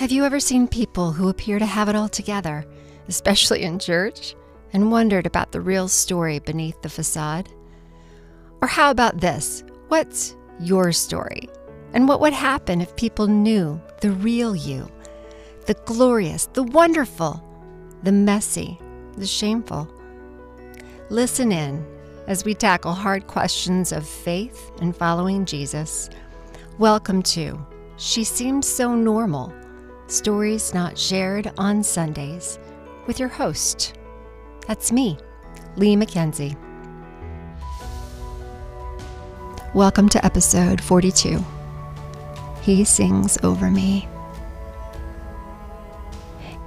Have you ever seen people who appear to have it all together, especially in church, and wondered about the real story beneath the facade? Or how about this? What's your story? And what would happen if people knew the real you? The glorious, the wonderful, the messy, the shameful. Listen in as we tackle hard questions of faith and following Jesus. Welcome to She Seems So Normal Stories Not Shared on Sundays with your host. That's me, Leigh Mackenzie. Welcome to episode 42. He Sings Over Me.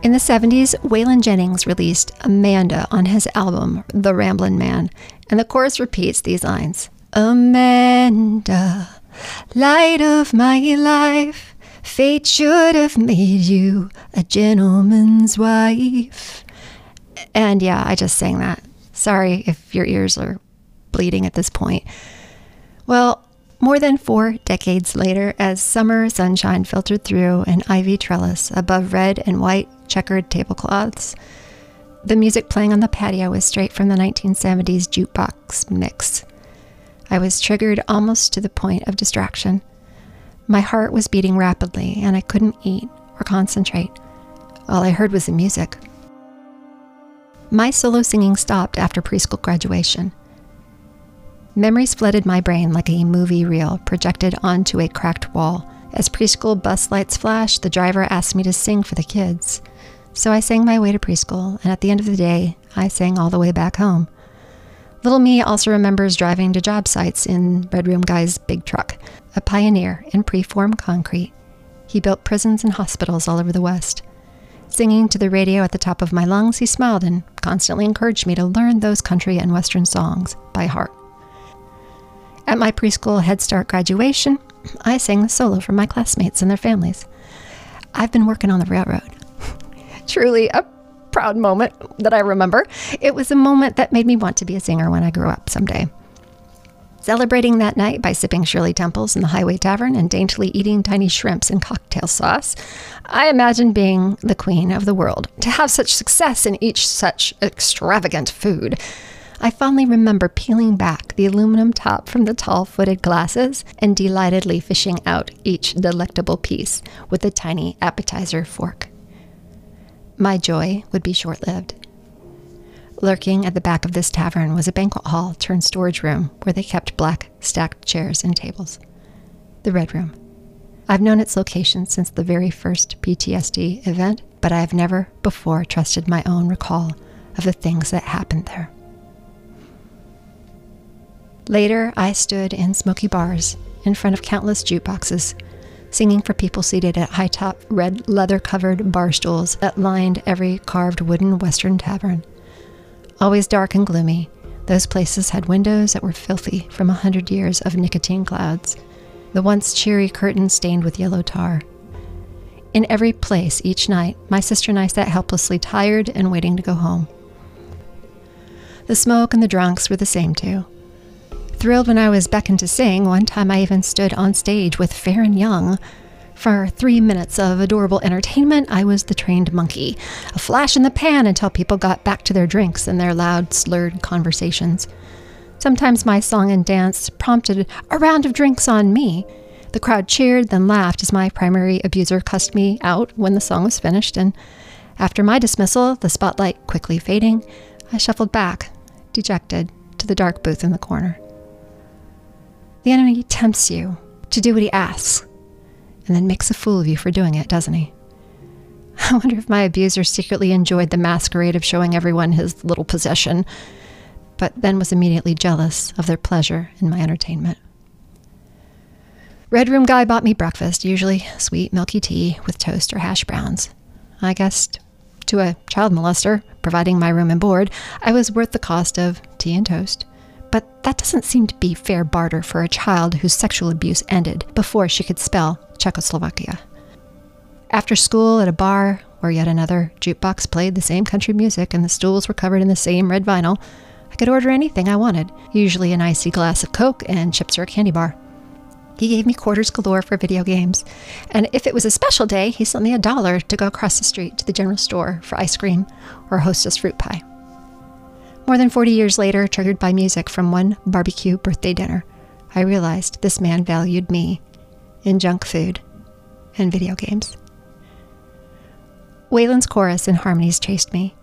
In the 70s, Waylon Jennings released Amanda on his album, The Ramblin' Man, and the chorus repeats these lines Amanda, light of my life, fate should have made you a gentleman's wife. And yeah, I just sang that. Sorry if your ears are bleeding at this point. Well, more than four decades later, as summer sunshine filtered through an ivy trellis above red and white checkered tablecloths, the music playing on the patio was straight from the 1970s jukebox mix. I was triggered almost to the point of distraction. My heart was beating rapidly, and I couldn't eat or concentrate. All I heard was the music. My solo singing stopped after preschool graduation. Memories flooded my brain like a movie reel projected onto a cracked wall. As preschool bus lights flashed, the driver asked me to sing for the kids. So I sang my way to preschool, and at the end of the day, I sang all the way back home. Little me also remembers driving to job sites in Red Room Guy's big truck, a pioneer in preform concrete. He built prisons and hospitals all over the West. Singing to the radio at the top of my lungs, he smiled and constantly encouraged me to learn those country and Western songs by heart. At my preschool Head Start graduation, I sang the solo for my classmates and their families. I've been working on the railroad. Truly a proud moment that I remember. It was a moment that made me want to be a singer when I grew up someday. Celebrating that night by sipping Shirley Temples in the Highway Tavern and daintily eating tiny shrimps in cocktail sauce, I imagine being the queen of the world. To have such success in each such extravagant food I fondly remember peeling back the aluminum top from the tall footed glasses and delightedly fishing out each delectable piece with a tiny appetizer fork. My joy would be short lived. Lurking at the back of this tavern was a banquet hall turned storage room where they kept black stacked chairs and tables. The Red Room. I've known its location since the very first PTSD event, but I have never before trusted my own recall of the things that happened there. Later, I stood in smoky bars in front of countless jukeboxes, singing for people seated at high top red leather covered bar stools that lined every carved wooden Western tavern. Always dark and gloomy, those places had windows that were filthy from a hundred years of nicotine clouds, the once cheery curtains stained with yellow tar. In every place each night, my sister and I sat helplessly tired and waiting to go home. The smoke and the drunks were the same too thrilled when I was beckoned to sing. One time I even stood on stage with Faron Young. For three minutes of adorable entertainment, I was the trained monkey, a flash in the pan until people got back to their drinks and their loud, slurred conversations. Sometimes my song and dance prompted a round of drinks on me. The crowd cheered, then laughed as my primary abuser cussed me out when the song was finished, and after my dismissal, the spotlight quickly fading, I shuffled back, dejected, to the dark booth in the corner. The enemy tempts you to do what he asks and then makes a fool of you for doing it, doesn't he? I wonder if my abuser secretly enjoyed the masquerade of showing everyone his little possession, but then was immediately jealous of their pleasure in my entertainment. Red Room Guy bought me breakfast, usually sweet milky tea with toast or hash browns. I guessed to a child molester, providing my room and board, I was worth the cost of tea and toast but that doesn't seem to be fair barter for a child whose sexual abuse ended before she could spell Czechoslovakia. After school at a bar where yet another jukebox played the same country music and the stools were covered in the same red vinyl, I could order anything I wanted, usually an icy glass of Coke and chips or a candy bar. He gave me quarters galore for video games. And if it was a special day, he sent me a dollar to go across the street to the general store for ice cream or hostess fruit pie. More than 40 years later, triggered by music from one barbecue birthday dinner, I realized this man valued me in junk food and video games. Waylon's chorus and harmonies chased me,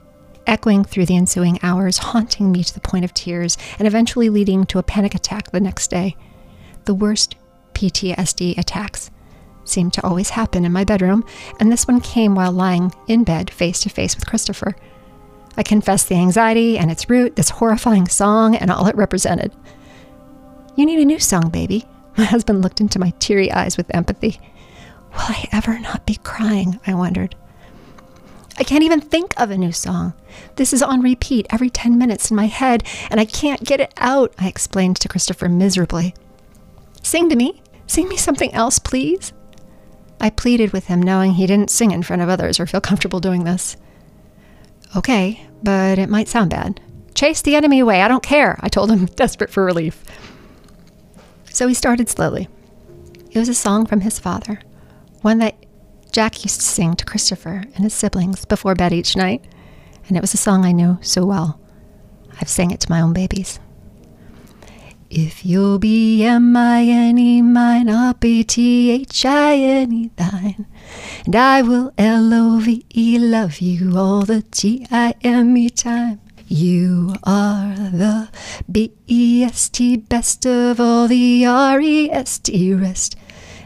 echoing through the ensuing hours, haunting me to the point of tears, and eventually leading to a panic attack the next day. The worst PTSD attacks seemed to always happen in my bedroom, and this one came while lying in bed face to face with Christopher. I confessed the anxiety and its root, this horrifying song, and all it represented. You need a new song, baby. My husband looked into my teary eyes with empathy. Will I ever not be crying? I wondered. I can't even think of a new song. This is on repeat every 10 minutes in my head, and I can't get it out, I explained to Christopher miserably. Sing to me. Sing me something else, please. I pleaded with him, knowing he didn't sing in front of others or feel comfortable doing this. Okay, but it might sound bad. Chase the enemy away. I don't care, I told him, desperate for relief. So he started slowly. It was a song from his father, one that Jack used to sing to Christopher and his siblings before bed each night, and it was a song I knew so well. I've sang it to my own babies. If you'll be M-I-N-E mine, I'll be T-H-I-N-E thine. And I will L-O-V-E love you all the T-I-M-E time. You are the B-E-S-T best of all the R-E-S-T rest.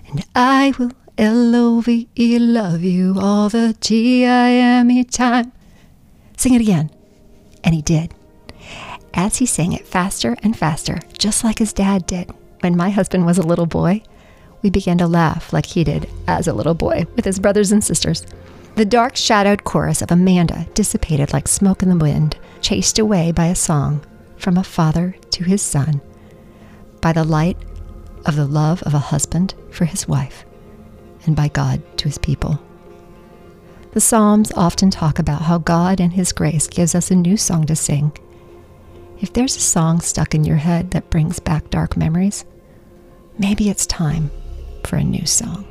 And I will L O V E, love you all the G I M E time. Sing it again. And he did. As he sang it faster and faster, just like his dad did when my husband was a little boy, we began to laugh like he did as a little boy with his brothers and sisters. The dark shadowed chorus of Amanda dissipated like smoke in the wind, chased away by a song from a father to his son, by the light of the love of a husband for his wife and by God to his people. The Psalms often talk about how God and his grace gives us a new song to sing. If there's a song stuck in your head that brings back dark memories, maybe it's time for a new song.